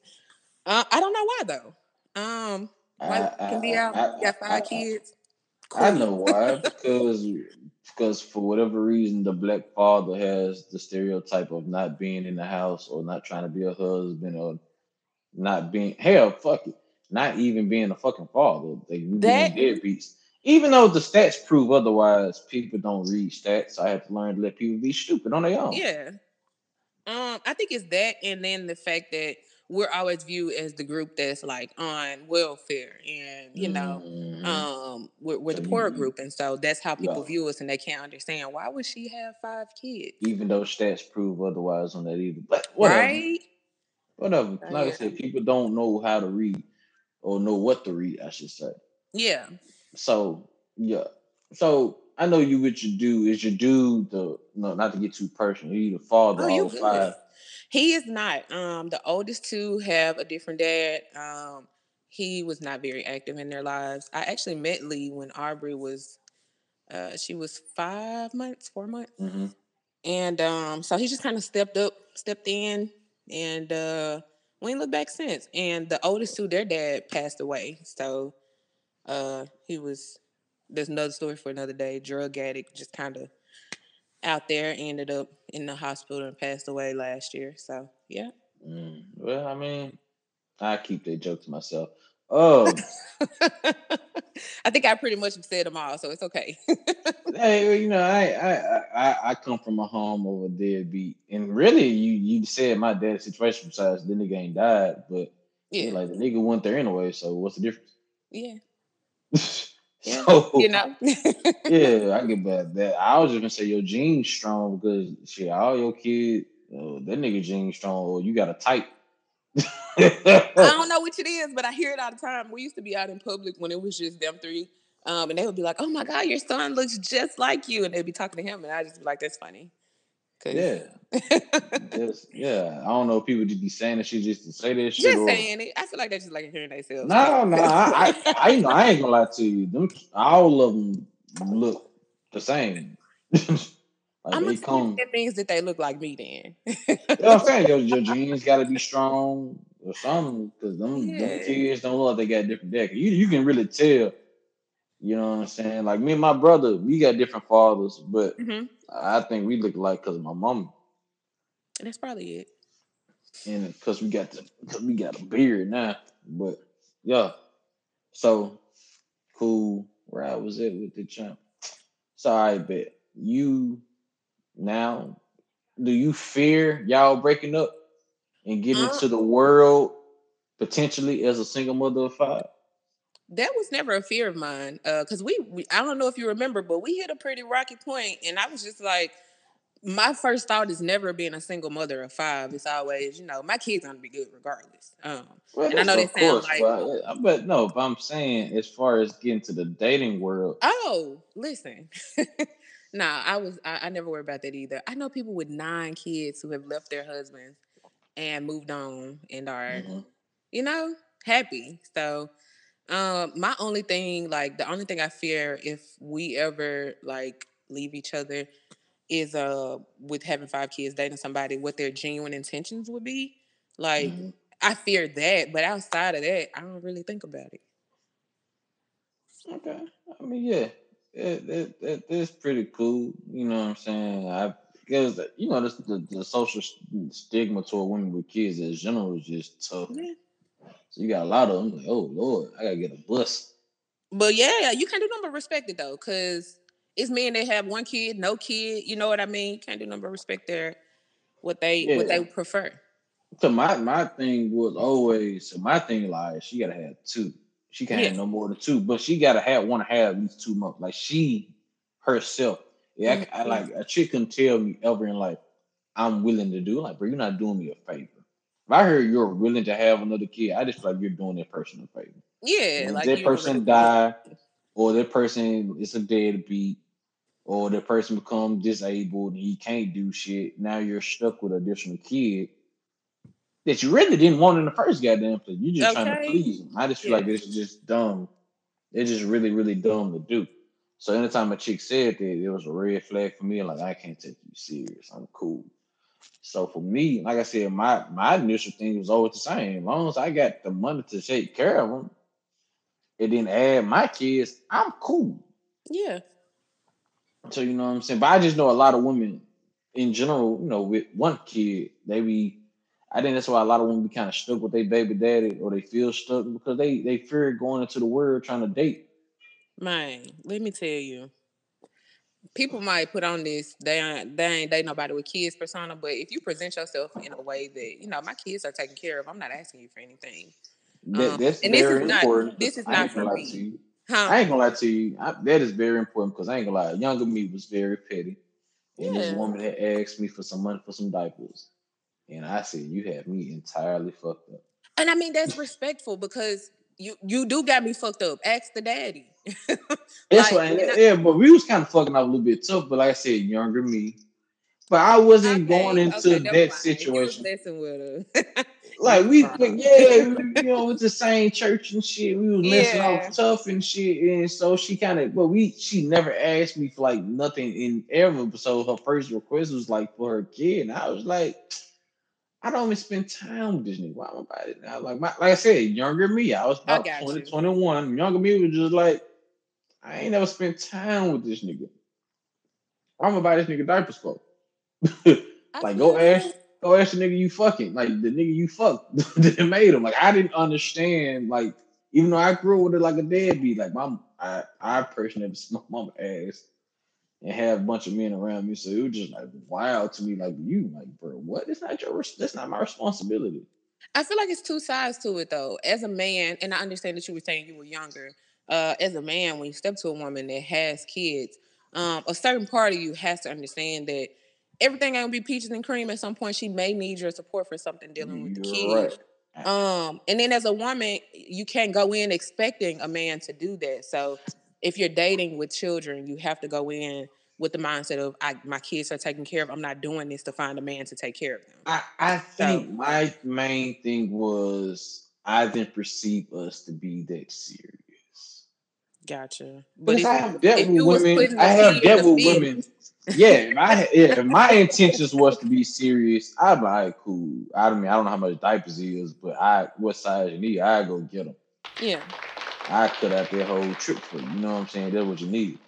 Speaker 2: Uh, I don't know why though. Um, white can be out, I, got five I, kids.
Speaker 1: Cool. I know why *laughs* because because for whatever reason the black father has the stereotype of not being in the house or not trying to be a husband or not being hell fuck it not even being a fucking father they that, being deadbeats even though the stats prove otherwise, people don't read stats. I have to learn to let people be stupid on their own.
Speaker 2: Yeah. Um, I think it's that, and then the fact that we're always viewed as the group that's like on welfare, and you know, mm-hmm. um, we're, we're the poor group, and so that's how people yeah. view us, and they can't understand why would she have five kids,
Speaker 1: even though stats prove otherwise on that either. But whatever, right? Whatever. Like yeah. I said, people don't know how to read or know what to read. I should say.
Speaker 2: Yeah.
Speaker 1: So yeah. So I know you what you do is you do the no not to get too personal. You the father oh, all five.
Speaker 2: He is not. Um, the oldest two have a different dad. Um, he was not very active in their lives. I actually met Lee when Aubrey was, uh, she was five months, four months,
Speaker 1: mm-hmm.
Speaker 2: and um, so he just kind of stepped up, stepped in, and uh, we ain't looked back since. And the oldest two, their dad passed away, so uh, he was there's another story for another day. Drug addict, just kind of out there, ended up in the hospital and passed away last year. So yeah.
Speaker 1: Mm, well, I mean, I keep that joke to myself. Oh, *laughs*
Speaker 2: I think I pretty much said them all, so it's okay. *laughs*
Speaker 1: hey, you know, I, I I I come from a home of a deadbeat, and really, you you said my dad's situation besides the nigga ain't died, but yeah, like the nigga went there anyway. So what's the difference?
Speaker 2: Yeah. *laughs*
Speaker 1: Yeah, so,
Speaker 2: you know. *laughs*
Speaker 1: yeah, I get that. That I was just gonna say your genes strong because shit, all your kids, uh, that nigga genes strong. Or you got a type.
Speaker 2: I *laughs* don't know which it is, but I hear it all the time. We used to be out in public when it was just them three, um, and they would be like, "Oh my god, your son looks just like you," and they'd be talking to him, and I just be like, "That's funny."
Speaker 1: Yeah. *laughs* just, yeah. I don't know if people just be saying that shit just to say that shit.
Speaker 2: Just or... saying it. I feel like they just like hearing themselves.
Speaker 1: No, no, I, I, I, know, I ain't gonna lie to you. Them, all of them look the same. *laughs* like
Speaker 2: I'm they come. That means that they look like me. Then.
Speaker 1: you know what I'm saying? *laughs* Your, your genes got to be strong or something because them, yeah. them kids don't look like they got different deck. You you can really tell You know what I'm saying? Like me and my brother, we got different fathers, but
Speaker 2: hmm
Speaker 1: I think we look alike because my mom
Speaker 2: That's probably it.
Speaker 1: and because we got the we got a beard now. But yeah, so cool. Where I was at with the champ. So I bet you now. Do you fear y'all breaking up and getting
Speaker 2: Uh,
Speaker 1: into the world potentially as a single mother of five?
Speaker 2: That was never a fear of mine. Uh, cause we, we, I don't know if you remember, but we hit a pretty rocky point, and I was just like, my first thought is never being a single mother of five. It's always, you know, my kids gonna be good regardless. Um,
Speaker 1: Well,
Speaker 2: and I know that sounds like,
Speaker 1: but, but no, but I'm saying as far as getting to the dating world,
Speaker 2: oh, listen. *laughs* nah, I was, I, I never worry about that either. I know people with nine kids who have left their husbands and moved on and are,
Speaker 1: mhm,
Speaker 2: you know, happy. So, um, my only thing, like the only thing I fear if we ever like leave each other is uh with having five kids dating somebody what their genuine intentions would be. Like
Speaker 1: mhm.
Speaker 2: I fear that, but outside of that, I don't really think about it.
Speaker 1: okay. I mean, yeah, it, it, it, it's pretty cool. You know what I'm saying? I because you know this, the the social stigma toward women with kids in general is just tough.
Speaker 2: Yeah.
Speaker 1: So you got a lot of them like, oh Lord, I gotta get a bus.
Speaker 2: But yeah, you can't do nothing but respect it though, because it's men that have one kid, no kid. You know what I mean? You can't do nothing but respect their what they what they prefer.
Speaker 1: So my my thing was always so my thing like she gotta have two. She can't
Speaker 2: Yeah.
Speaker 1: have no more than two, but she gotta have have at least two months. Like she herself. Yeah, I, I
Speaker 2: Mhm.
Speaker 1: like a chick can tell me ever in life, I'm willing to do. Like, bro, you're not doing me a favor. If I heard you're willing to have another kid, I just feel like you're doing that person a favor.
Speaker 2: Yeah, like
Speaker 1: that person
Speaker 2: really
Speaker 1: die, or that person is a deadbeat, or that person become disabled and he can't do shit, now you're stuck with an additional kid that you really didn't want in the first goddamn place. You're just trying to please him. I just feel
Speaker 2: Yeah.
Speaker 1: like is just dumb. It's just really, really dumb to do. So anytime a chick said that, it was a red flag for me. Like I can't take you serious. I'm cool. So for me, like I said, my my initial thing was always the same. As long as I got the money to take care of them, and then add my kids, I'm cool.
Speaker 2: Yeah.
Speaker 1: So you know what I'm saying. But I just know a lot of women in general, you know, with one kid, they be. I think that's why a lot of women be kind of stuck with their baby daddy, or they feel stuck because they they fear going into the world trying to date.
Speaker 2: Man, let me tell you. People might put on this they ain't they ain't date nobody with kids persona, but if you present yourself in a way that you know my kids are taken care of, I'm not asking you for anything.
Speaker 1: That,
Speaker 2: Um,
Speaker 1: that's
Speaker 2: and this
Speaker 1: very
Speaker 2: is not
Speaker 1: important.
Speaker 2: this is not for me,
Speaker 1: you.
Speaker 2: huh?
Speaker 1: I ain't gonna lie to you. I, that is very important because I ain't gonna lie. Younger me was very petty, and this woman had asked me for some money for some diapers, and I said, "You have me entirely fucked up."
Speaker 2: and I mean that's respectful because you you do got me fucked up. Ask the daddy. *laughs*
Speaker 1: That's
Speaker 2: like
Speaker 1: why, yeah. But we was kind of fucking up a little bit tough. But like I said, younger me. But I wasn't going into
Speaker 2: okay,
Speaker 1: that
Speaker 2: mind. You was
Speaker 1: situation.
Speaker 2: messing with her. *laughs*
Speaker 1: Like we, *laughs* yeah, we, you know, with the same church and shit. We was messing off tough and shit, and so she kind of, but we, she never asked me for like nothing in ever. So her first request was like for her kid, and I was like, I don't even spend time with nigga. Why am I about it now? Like, my, like I said, younger me, I was
Speaker 2: I
Speaker 1: about
Speaker 2: got
Speaker 1: 20,
Speaker 2: you.
Speaker 1: 21. Younger me was just like, I ain't never spent time with this nigga. I'm gonna buy this nigga diapers for. *laughs* Like, go ask, go ask the nigga you fucking, like the nigga you fucked *laughs* that made him. Like, I didn't understand, like, even though I grew up with it like a deadbeat, like my, I, I personally my mama ass and have a bunch of men around me, so it was just like wild to me. Like, you, like, bro, what? It's not your, that's not my responsibility.
Speaker 2: I feel like it's two sides to it though. As a man, and I understand that you were saying you were younger. Uh, as a man, when you step to a woman that has kids, um, a certain part of you has to understand that everything ain't gonna be peaches and cream. At some point, she may need your support for something dealing with the
Speaker 1: You're
Speaker 2: kid.
Speaker 1: right.
Speaker 2: Um, and then as a woman, you can't go in expecting a man to do that. So if you're dating with children, you have to go in with the mindset of I, my kids are taken care of. I'm not doing this to find a man to take care of them.
Speaker 1: I, I
Speaker 2: So
Speaker 1: think my main thing was I didn't perceive us to be that serious.
Speaker 2: Gotcha. But if
Speaker 1: I have dealt with women, I have dealt with women. Yeah, if I yeah, my intentions was to be serious, I'd be like, cool. I mean, I don't know how much diapers is, but I what size you need, I go get them.
Speaker 2: yeah.
Speaker 1: I cut out that whole trip for you. You know what I'm saying? That's what you need.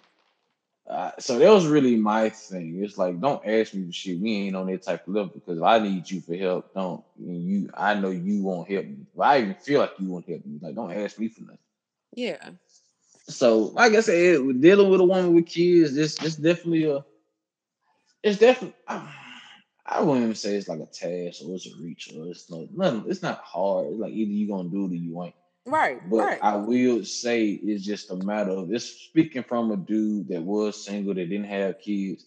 Speaker 1: Uh, so that was really my thing. It's like, don't ask me for shit. We ain't on that type of level because if I need you for help, don't and you. I know you won't help me. If I even feel like you won't help me. Like, don't ask me for nothing.
Speaker 2: Yeah.
Speaker 1: So, like I said, dealing with a woman with kids, this it's definitely a. It's definitely. I wouldn't even say it's like a task or it's a reach or it's no nothing. It's not hard. It's like either you're gonna do it or you ain't.
Speaker 2: Right.
Speaker 1: But
Speaker 2: right.
Speaker 1: I will say it's just a matter of this speaking from a dude that was single that didn't have kids.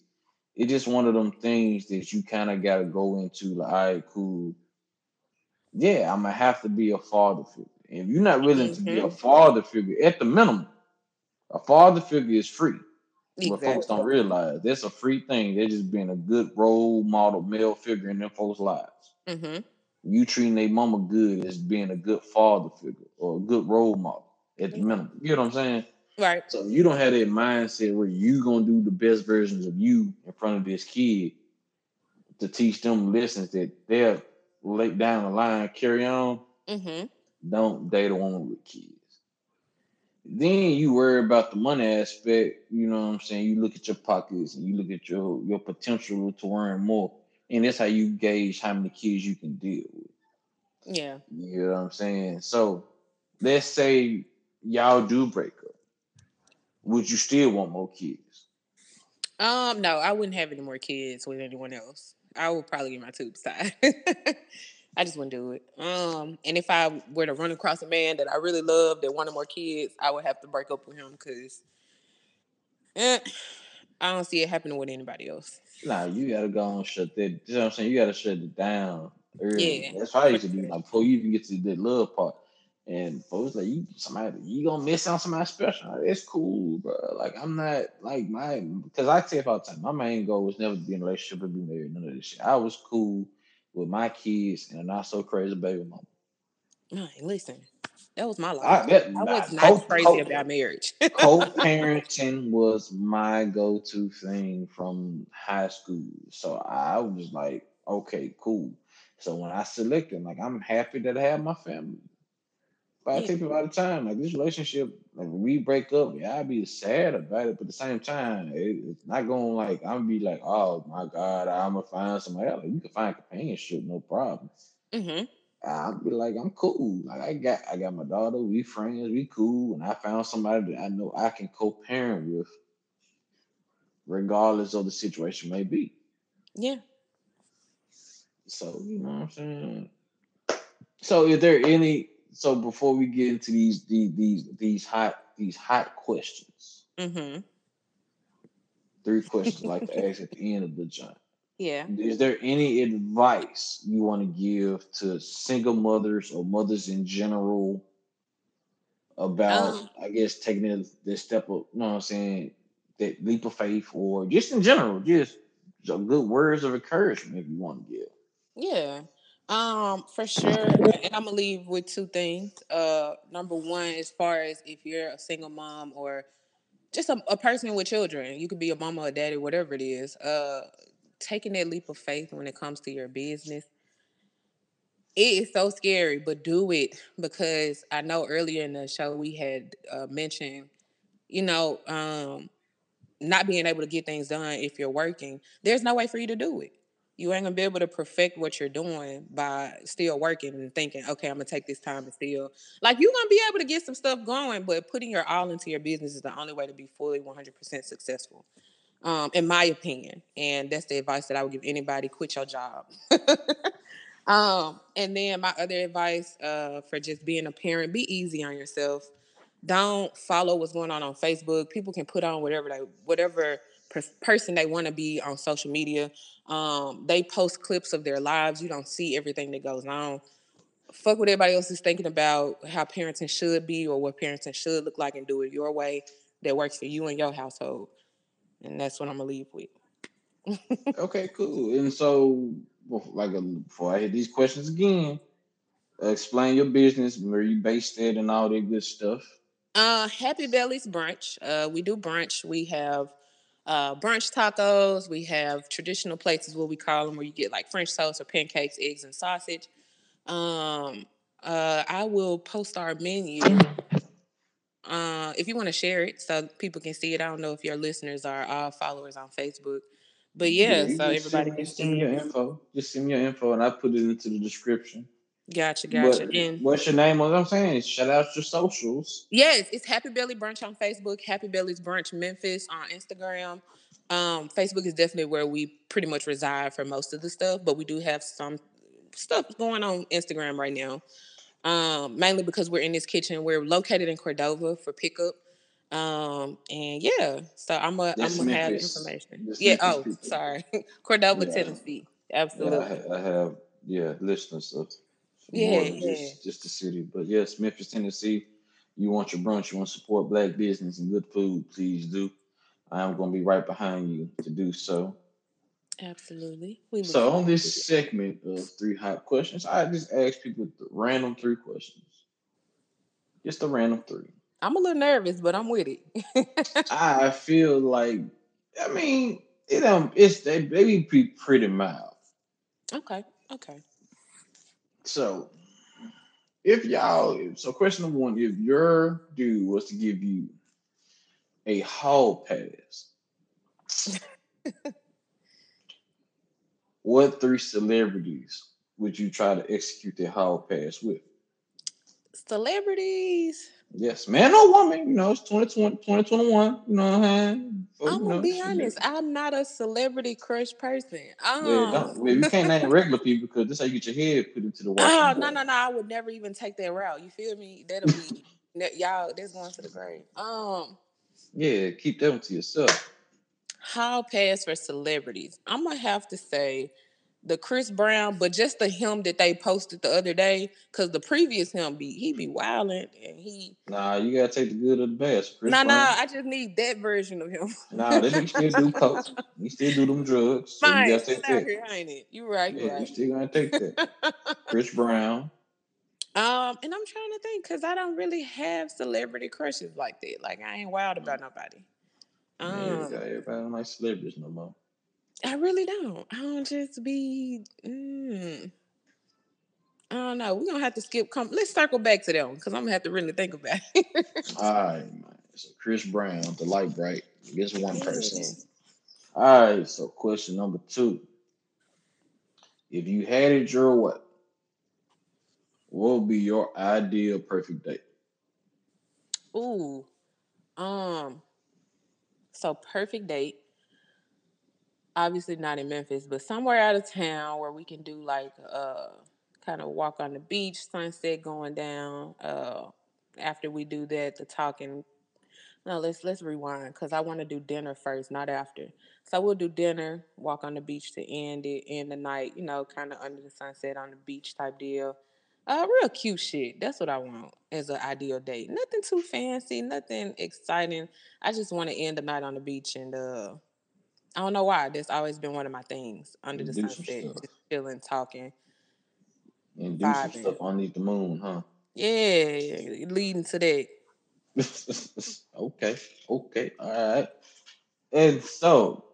Speaker 1: It's just one of them things that you kind of gotta go into like, all right, cool. Yeah, I'm gonna have to be a father figure. If you're not willing mm-hmm. to be a mm-hmm. father figure, at the minimum, a father figure is free. Exactly. But folks don't realize that's a free thing. They're just being a good role model male figure in their folks' lives. Mm-hmm. You treating a mama good as being a good father figure or a good role model at the minimum. You know what I'm saying?
Speaker 2: Right.
Speaker 1: So you don't have that mindset where you gonna do the best versions of you in front of this kid to teach them lessons that they'll lay down the line, carry on. Mm-hmm. Don't date a woman with kids. Then you worry about the money aspect. You know what I'm saying? You look at your pockets and you look at your your potential to earn more, and that's how you gauge how many kids you can deal with.
Speaker 2: Yeah.
Speaker 1: You know what I'm saying? So let's say y'all do break up. Would you still want more kids?
Speaker 2: Um, no, I wouldn't have any more kids with anyone else. I would probably get my tubes tied. *laughs* I just wouldn't do it. Um, and if I were to run across a man that I really loved that wanted more kids, I would have to break up with him because eh, I don't see it happening with anybody else.
Speaker 1: Nah, you gotta go and shut that. You know what I'm saying? You gotta shut it down early. Yeah, that's I used to do like before you even get to the love part. And folks like you somebody you gonna miss out on somebody special. It's cool, bro. Like I'm not like my because I tell you all the time, my main goal was never to be in a relationship or be married, none of this shit. I was cool with my kids and a not so crazy baby mama.
Speaker 2: Listen, that was my life. I, that, I was not co- crazy co- about marriage.
Speaker 1: co-parenting *laughs* was my go-to thing from high school. So I was like, okay, cool. So when I selected, like, I'm happy that I have my family. But I take about the time, like this relationship, like when we break up, yeah, I'd be sad about it, but at the same time, it, it's not going like I'm be like, oh my god, I'm gonna find somebody else. Like, you can find companionship, no problem. Mm-hmm. I'll be like, I'm cool. Like I got, I got my daughter. We friends. We cool. And I found somebody that I know I can co-parent with, regardless of the situation may be.
Speaker 2: Yeah.
Speaker 1: So you know what I'm saying. So, is there any so before we get into these these these, these hot these hot questions, mm-hmm. three questions like to *laughs* ask at the end of the joint.
Speaker 2: Yeah.
Speaker 1: Is there any advice you want to give to single mothers or mothers in general about, um, I guess, taking this, this step of, you know what I'm saying, that leap of faith, or just in general, just some good words of encouragement if you want to give?
Speaker 2: Yeah. Um, for sure. And I'm gonna leave with two things. Uh, number one, as far as if you're a single mom or just a, a person with children, you could be a mama or daddy, whatever it is. Uh, taking that leap of faith when it comes to your business, it is so scary, but do it because I know earlier in the show we had uh, mentioned, you know, um, not being able to get things done if you're working. There's no way for you to do it you ain't gonna be able to perfect what you're doing by still working and thinking, okay, I'm gonna take this time and still like you're gonna be able to get some stuff going, but putting your all into your business is the only way to be fully 100% successful, um, in my opinion. And that's the advice that I would give anybody: quit your job. *laughs* um, and then my other advice uh, for just being a parent: be easy on yourself. Don't follow what's going on on Facebook. People can put on whatever they whatever person they want to be on social media. Um, they post clips of their lives. You don't see everything that goes on. Fuck what everybody else is thinking about how parenting should be or what parenting should look like and do it your way that works for you and your household. And that's what I'm gonna leave with.
Speaker 1: okay, cool. And so, like, uh, before I hit these questions again, explain your business, where you based it, and all that good stuff.
Speaker 2: Uh, Happy Bellies Brunch. Uh, we do brunch. We have uh, brunch tacos. We have traditional places, what we call them, where you get like French toast or pancakes, eggs, and sausage. Um, uh, I will post our menu. Uh, if you want to share it so people can see it, I don't know if your listeners are all followers on Facebook, but yeah,
Speaker 1: you
Speaker 2: so everybody
Speaker 1: send,
Speaker 2: can
Speaker 1: send me your info. Just send me your info, and I put it into the description.
Speaker 2: Gotcha, gotcha.
Speaker 1: But
Speaker 2: And
Speaker 1: what's your name? What I'm saying, shout out your socials.
Speaker 2: yes, it's Happy Belly Brunch on Facebook, Happy Belly's Brunch Memphis on Instagram. Um, Facebook is definitely where we pretty much reside for most of the stuff, but we do have some stuff going on Instagram right now. Um, mainly because we're in this kitchen. We're located in Cordova for pickup. Um, and yeah, so I'm gonna I'm gonna have information.
Speaker 1: That's
Speaker 2: yeah,
Speaker 1: Memphis
Speaker 2: oh,
Speaker 1: people.
Speaker 2: sorry. *laughs* Cordova,
Speaker 1: Yeah.
Speaker 2: Tennessee.
Speaker 1: Yeah, I,
Speaker 2: Absolutely.
Speaker 1: I have yeah listeners of
Speaker 2: Yeah,
Speaker 1: more than
Speaker 2: yeah.
Speaker 1: just just the city. But yes, Memphis, Tennessee. You want your brunch, you want to support black business and good food, please do. I am going to be right behind you to do so.
Speaker 2: Absolutely. We
Speaker 1: So on this segment of three hot questions, I just ask people random three questions. Just a random three.
Speaker 2: I'm a little nervous, but I'm with it. *laughs*
Speaker 1: I feel like, I mean, it um, it's they they be pretty mild.
Speaker 2: okay. Okay.
Speaker 1: So, if y'all, so question number one, if your dude was to give you a hall pass, *laughs* what three celebrities would you try to execute that hall pass with?
Speaker 2: Celebrities.
Speaker 1: Yes, man or woman, you know, it's 2020, 2021, you know what I'm saying? So,
Speaker 2: I'm gonna be honest. I'm not a celebrity crush person. Um,
Speaker 1: Yeah, don't, well, you can't name *laughs* regular people because this how you get your head put into the
Speaker 2: Oh no no no! I would never even take that route. You feel me? That'll be *laughs* that- y'all. That's going to the grave. Um,
Speaker 1: Yeah, keep that one to yourself.
Speaker 2: How pass for celebrities. I'm gonna have to say the Chris Brown, but just the him that they posted the other day, because the previous him be he be wilding and he.
Speaker 1: Nah, you gotta take the good or the bad. Chris
Speaker 2: No no,
Speaker 1: Brown,
Speaker 2: I just need that version of him.
Speaker 1: Nah, that nigga still do coke. He still do them drugs. So
Speaker 2: Fine,
Speaker 1: you gotta take that.
Speaker 2: here, ain't it? You right, you
Speaker 1: Yeah, you
Speaker 2: right.
Speaker 1: still gonna take that. Chris *laughs* Brown.
Speaker 2: Um, and I'm trying to think because I don't really have celebrity crushes like that. Like I ain't wild about nobody.
Speaker 1: yeah,
Speaker 2: Um,
Speaker 1: everybody don't like celebrities no more.
Speaker 2: I really don't. I don't just be. Mm, I don't know. We're gonna have to skip. Come, let's circle back to them because I'm gonna have to really think about it. *laughs*
Speaker 1: All right, man. So Chris Brown, the light bright. Just one person. All right. So question number two. If you had it your way, what would be your ideal perfect date?
Speaker 2: Ooh. Um. So perfect date. Obviously not in Memphis, but somewhere out of town where we can do like uh kind of walk on the beach, sunset going down. Uh after we do that, the talking. No, let's let's rewind because I want to do dinner first, not after. So we'll do dinner, walk on the beach to end it, end the night, you know, kind of under the sunset on the beach type deal. Uh, real cute shit. That's what I want as an ideal date. Nothing too fancy, nothing exciting. I just want to end the night on the beach and uh, I don't know why. That's always been one of my things under the
Speaker 1: Do
Speaker 2: sunset, just chilling, talking.
Speaker 1: And do some stuff underneath the moon, huh?
Speaker 2: Yeah, leading to that. *laughs*
Speaker 1: okay, okay, all right. And so,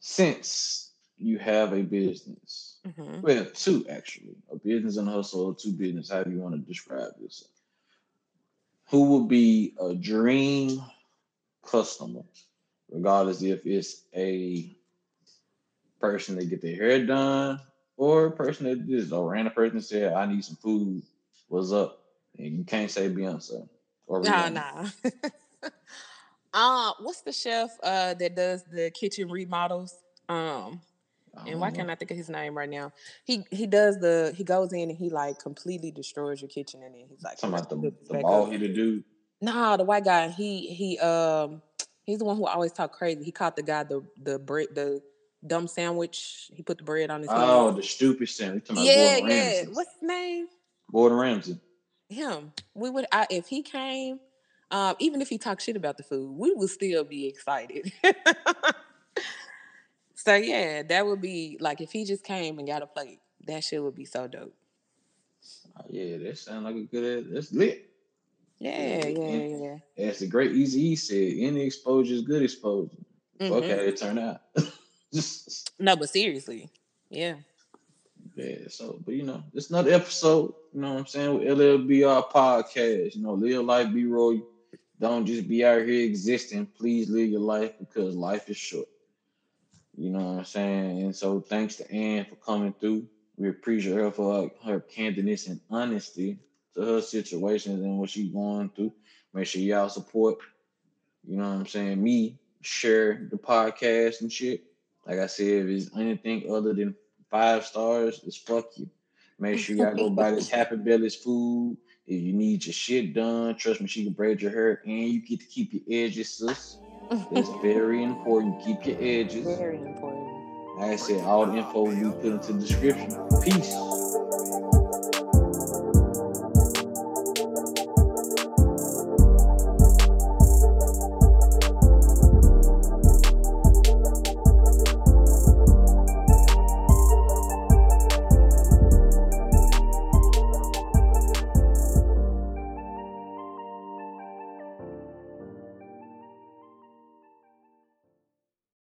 Speaker 1: since you have a business,
Speaker 2: hmm
Speaker 1: well, two actually, a business and a hustle, or two business, however you want to describe this, who would be a dream customer, regardless if it's a person that get their hair done or a person that just a random person said, "I need some food." What's up? And you can't say Beyonce or
Speaker 2: Nah,
Speaker 1: Rihanna.
Speaker 2: nah. *laughs* uh, what's the chef uh that does the kitchen remodels? Um, and why can't I think of his name right now? He he does the he goes in and he like completely destroys your kitchen and then he's like
Speaker 1: Talking
Speaker 2: "Let's
Speaker 1: about the, the ball
Speaker 2: up."
Speaker 1: headed dude.
Speaker 2: Nah, the white guy. He he um he's the one who always talk crazy. He caught the guy the the bread the dumb sandwich. He put the bread on his head.
Speaker 1: Oh, the stupid sandwich.
Speaker 2: Yeah, yeah. What's his name?
Speaker 1: Gordon Ramsay.
Speaker 2: him. We would I, if he came, um, even if he talked shit about the food, we would still be excited. *laughs* so yeah, that would be like if he just came and got a plate. That shit would be so dope.
Speaker 1: Oh, yeah, that sounds like a good. That's lit.
Speaker 2: Yeah, yeah, yeah.
Speaker 1: As the great Easy E said, any exposure is good exposure. Fuck
Speaker 2: Mhm.
Speaker 1: how it turned out. *laughs*
Speaker 2: No, but seriously, yeah.
Speaker 1: Yeah, so but you know, it's another episode, you know what I'm saying, with LLBR podcast. You know, live life, be royal. Don't just be out here existing. Please live your life because life is short. You know what I'm saying? And so thanks to Ann for coming through. We appreciate her for her, her candidness and honesty to her situations and what she's going through. Make sure y'all support, you know what I'm saying, me, share the podcast and shit. Like I said, if it's anything other than five stars, it's fuck you. Make sure y'all go buy this Happy Belly's food. If you need your shit done, trust me, she can braid your hair and you get to keep your edges, sis. It's *laughs* very important. Keep your edges.
Speaker 2: Very important.
Speaker 1: Like I said, all the info we put into the description. Peace.